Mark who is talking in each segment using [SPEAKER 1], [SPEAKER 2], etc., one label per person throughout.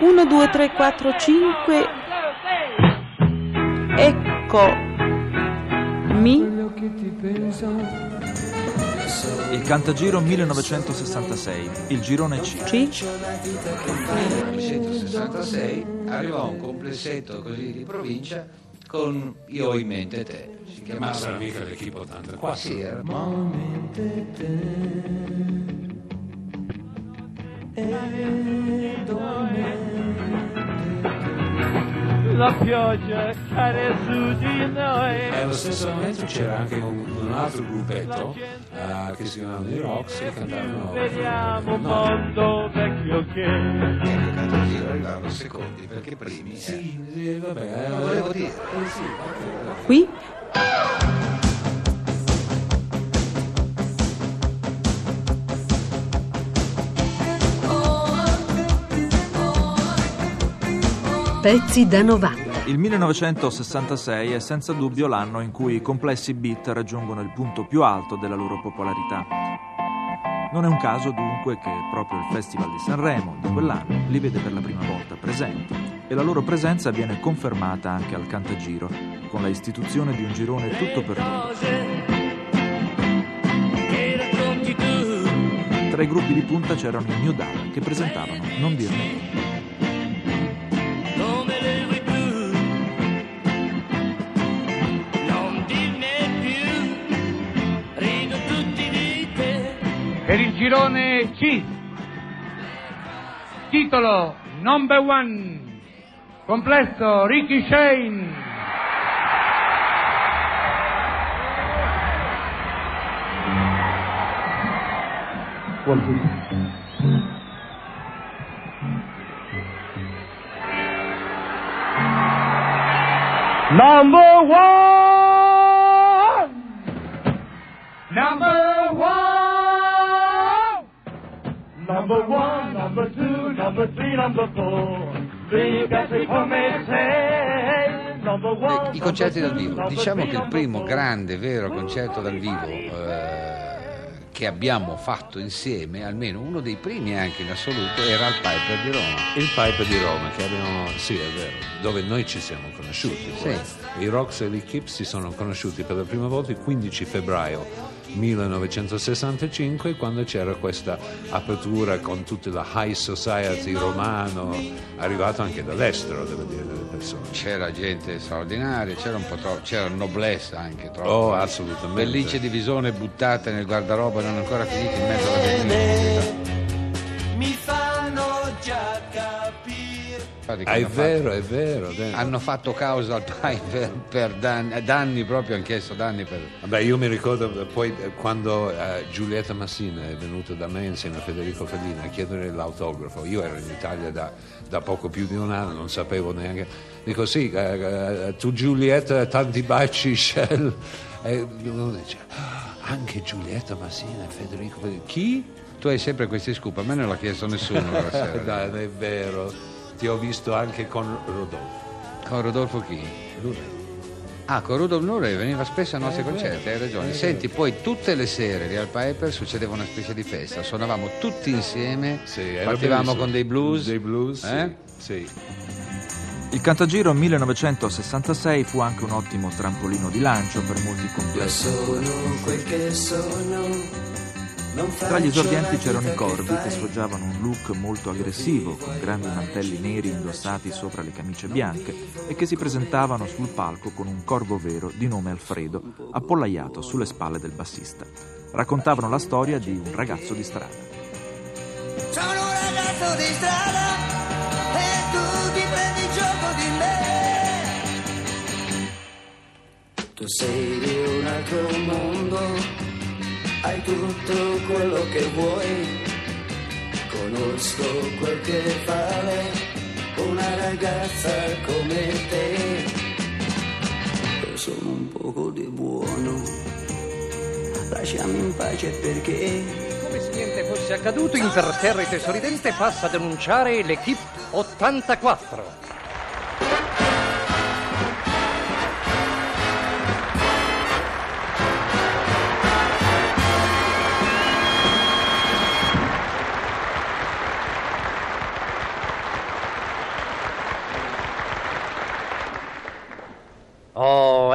[SPEAKER 1] 1, 2, 3, 4, 5. Ecco. Mi.
[SPEAKER 2] Il Cantagiro 1966, il girone C.
[SPEAKER 1] C.
[SPEAKER 3] Nel 1966 arrivò un complessetto così di provincia con Io ho in mente te. Si
[SPEAKER 4] Ma
[SPEAKER 3] chiamava
[SPEAKER 4] mica l'equipe 84.
[SPEAKER 3] Sì, era
[SPEAKER 5] La pioggia cade su di noi.
[SPEAKER 4] E allo stesso momento c'era anche un, un altro gruppetto eh, che si chiamava The Rocks che cantavano
[SPEAKER 5] Vediamo un
[SPEAKER 4] no,
[SPEAKER 5] mondo vecchio che
[SPEAKER 3] il Cantagiro arrivarono secondi perché primi. eh.
[SPEAKER 4] sì, sì, vabbè,
[SPEAKER 3] Lo
[SPEAKER 4] eh,
[SPEAKER 3] volevo dire.
[SPEAKER 4] eh, sì.
[SPEAKER 1] Qui.
[SPEAKER 6] Pezzi da 90.
[SPEAKER 2] Il 1966 è senza dubbio l'anno in cui i complessi beat raggiungono il punto più alto della loro popolarità. Non è un caso dunque che proprio il Festival di Sanremo di quell'anno li vede per la prima volta presenti e la loro presenza viene confermata anche al Cantagiro con la istituzione di un girone tutto per loro. Tra i gruppi di punta c'erano i New Dada che presentavano Non dirne niente.
[SPEAKER 7] Per il girone C. Titolo Number One. Complesso Ricky Shane. Number one. Number one, number two, number three, number four. Come sei. Number one.
[SPEAKER 3] I concerti dal vivo.
[SPEAKER 7] number
[SPEAKER 3] Diciamo
[SPEAKER 7] three,
[SPEAKER 3] che il
[SPEAKER 7] number
[SPEAKER 3] primo
[SPEAKER 7] four.
[SPEAKER 3] grande, vero concerto dal vivo eh, che abbiamo fatto insieme, almeno uno dei primi anche in assoluto, era al Piper di Roma.
[SPEAKER 4] Il Piper di Roma che abbiamo, sì è vero, dove noi ci siamo conosciuti. poi. I Rocks e l'Equipe si sono conosciuti per la prima volta il 15 febbraio 1965 quando c'era questa apertura con tutta la high society romano, arrivato anche dall'estero, devo dire, delle persone.
[SPEAKER 3] C'era gente straordinaria, c'era un po' troppo, c'era noblesse anche troppo.
[SPEAKER 4] Oh, assolutamente.
[SPEAKER 3] Pellicce di visone buttate nel guardaroba non ancora finite in mezzo alla benzina. Infatti,
[SPEAKER 4] Ah, è
[SPEAKER 3] hanno fatto-
[SPEAKER 4] vero, è vero. vero.
[SPEAKER 3] Hanno fatto causa al Piper per danni, danni proprio, hanno chiesto danni per...
[SPEAKER 4] Vabbè, io mi ricordo poi eh, quando eh, Giulietta Massina è venuta da me insieme a Federico Fellini a chiedere l'autografo. Io ero in Italia da, da poco più di un anno, non sapevo neanche. Dico sì, eh, eh, tu Giulietta, tanti baci, Shell. E uno dice, "Ah, anche Giulietta Massina e Federico Fellini. Chi?
[SPEAKER 3] Tu hai sempre questi scoop, a me non l'ha chiesto nessuno.
[SPEAKER 4] Dai, è vero. Ti ho visto anche con Rodolfo.
[SPEAKER 3] Con Rodolfo chi?
[SPEAKER 4] Lui.
[SPEAKER 3] Ah, con Rudolf Nure veniva spesso ai nostri concerti, hai ragione. Senti, poi tutte le sere lì al Piper succedeva una specie di festa, suonavamo tutti insieme,
[SPEAKER 4] Sì,
[SPEAKER 3] partivamo con dei blues.
[SPEAKER 4] Dei blues,
[SPEAKER 3] eh?
[SPEAKER 4] sì. sì.
[SPEAKER 2] Il Cantagiro 1966 fu anche un ottimo trampolino di lancio per molti complessi. Tra gli esordienti c'erano i corvi che sfoggiavano un look molto aggressivo, con grandi mantelli neri indossati sopra le camicie bianche e che si presentavano sul palco con un corvo vero di nome Alfredo, appollaiato sulle spalle del bassista. Raccontavano la storia di un ragazzo di strada.
[SPEAKER 8] Sono un ragazzo di strada e tu ti prendi gioco di me. Tu sei di un altro mondo, hai tutto quello che vuoi. Conosco quel che vale una ragazza come te. Io sono un poco di buono, lasciami in pace perché
[SPEAKER 9] Come se niente fosse accaduto, imperterrite e sorridente passa a denunciare l'Equipe 84.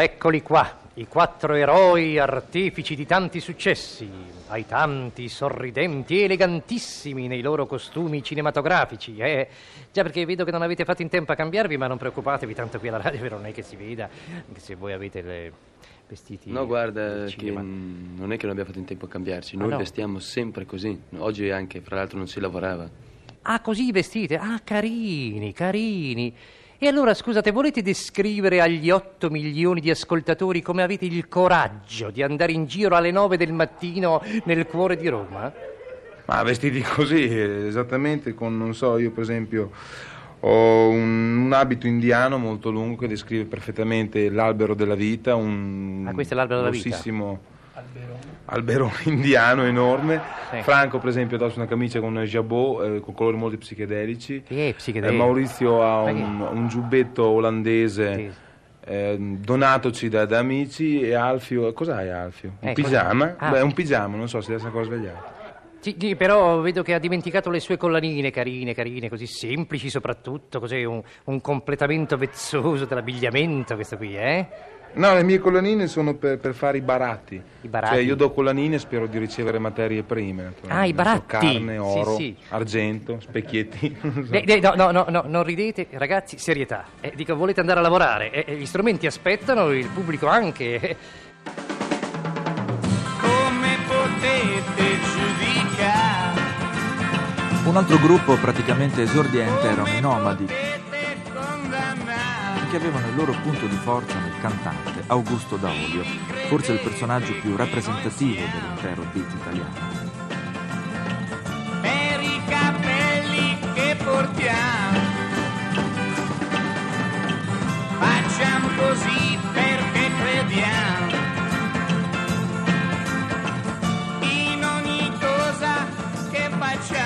[SPEAKER 9] Eccoli qua, i quattro eroi artefici di tanti successi, ai tanti sorridenti, elegantissimi nei loro costumi cinematografici, eh? Già perché vedo che non avete fatto in tempo a cambiarvi, ma non preoccupatevi, tanto qui alla radio però non è che si veda, anche se voi avete le vestiti
[SPEAKER 10] No, guarda, che non è che non abbiamo fatto in tempo a cambiarci,
[SPEAKER 9] Ah,
[SPEAKER 10] noi
[SPEAKER 9] no?
[SPEAKER 10] vestiamo sempre così. Oggi anche, fra l'altro, non si lavorava.
[SPEAKER 9] Ah, così vestite? Ah, carini, carini. E allora, scusate, volete descrivere agli 8 milioni di ascoltatori come avete il coraggio di andare in giro alle 9 del mattino nel cuore di Roma?
[SPEAKER 11] Ma vestiti così, esattamente con, non so, io per esempio ho un, un abito indiano molto lungo che descrive perfettamente l'albero della vita, un
[SPEAKER 9] Ah, questo è l'albero della vita?
[SPEAKER 11] Grossissimo albero indiano enorme.
[SPEAKER 9] Sì.
[SPEAKER 11] Franco per esempio ha addosso una camicia con un jabot eh, con colori molto psichedelici.
[SPEAKER 9] Eh,
[SPEAKER 11] Eh,
[SPEAKER 9] psichedelico.
[SPEAKER 11] Maurizio ha un, un giubbetto olandese
[SPEAKER 9] Sì.
[SPEAKER 11] eh, donatoci da, da amici e Alfio, cos'hai Alfio? Un
[SPEAKER 9] Eh,
[SPEAKER 11] pigiama?
[SPEAKER 9] ah.
[SPEAKER 11] Beh, un pigiama, non so se adesso ancora svegliato.
[SPEAKER 9] Sì, sì, però vedo che ha dimenticato le sue collanine carine, carine, così semplici soprattutto, così un, un completamento vezzoso dell'abbigliamento questo qui, eh?
[SPEAKER 11] No, le mie collanine sono per, per fare i baratti.
[SPEAKER 9] I baratti?
[SPEAKER 11] Cioè, io do collanine e spero di ricevere materie prime.
[SPEAKER 9] Ah, i
[SPEAKER 11] Non so,
[SPEAKER 9] baratti.
[SPEAKER 11] carne,
[SPEAKER 9] Sì,
[SPEAKER 11] oro,
[SPEAKER 9] sì.
[SPEAKER 11] argento, specchietti.
[SPEAKER 9] Eh, eh, no, no, no, no, non ridete, ragazzi, serietà. Eh, dico, volete andare a lavorare? Eh, eh, gli strumenti aspettano, il pubblico anche.
[SPEAKER 5] Come potete giudicare?
[SPEAKER 2] Un altro gruppo praticamente esordiente erano i Nomadi, che avevano il loro punto di forza nel cantante Augusto Daolio, forse il personaggio più rappresentativo dell'intero beat italiano.
[SPEAKER 5] Per i capelli che portiamo. Facciamo così perché crediamo. In ogni cosa che facciamo.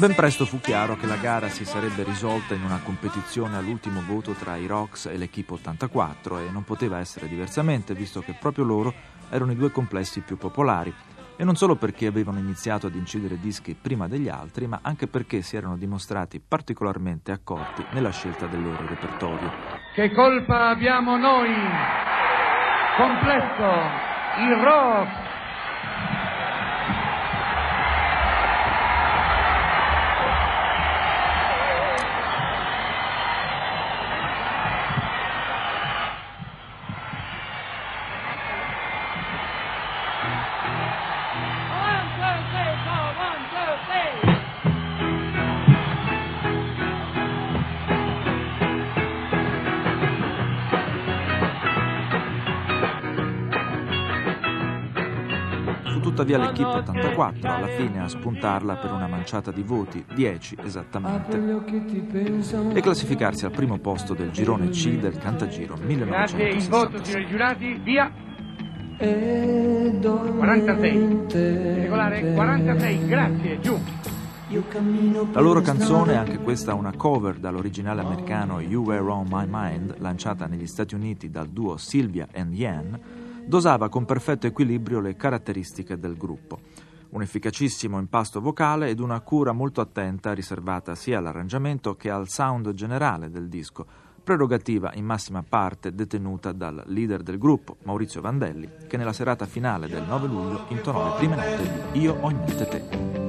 [SPEAKER 2] Ben presto fu chiaro che la gara si sarebbe risolta in una competizione all'ultimo voto tra i Rocks e l'Equipe 84 e non poteva essere diversamente visto che proprio loro erano i due complessi più popolari e non solo perché avevano iniziato ad incidere dischi prima degli altri, ma anche perché si erano dimostrati particolarmente accorti nella scelta del loro repertorio.
[SPEAKER 12] Che colpa abbiamo noi? Complesso, il rock.
[SPEAKER 2] Tuttavia l'Equipe 84 alla fine a spuntarla per una manciata di voti, 10 esattamente, e classificarsi al primo posto del girone C del Cantagiro
[SPEAKER 12] Grazie, il voto,
[SPEAKER 2] 1966.
[SPEAKER 12] signori giurati, via. 46. Regolare 46, grazie, giù.
[SPEAKER 2] La loro canzone, anche questa una cover dall'originale americano You Were On My Mind, lanciata negli Stati Uniti dal duo Sylvia and Yan, dosava con perfetto equilibrio le caratteristiche del gruppo. Un efficacissimo impasto vocale ed una cura molto attenta riservata sia all'arrangiamento che al sound generale del disco, prerogativa in massima parte detenuta dal leader del gruppo, Maurizio Vandelli, che nella serata finale del 9 luglio intonò le prime note di Io ho in mente te.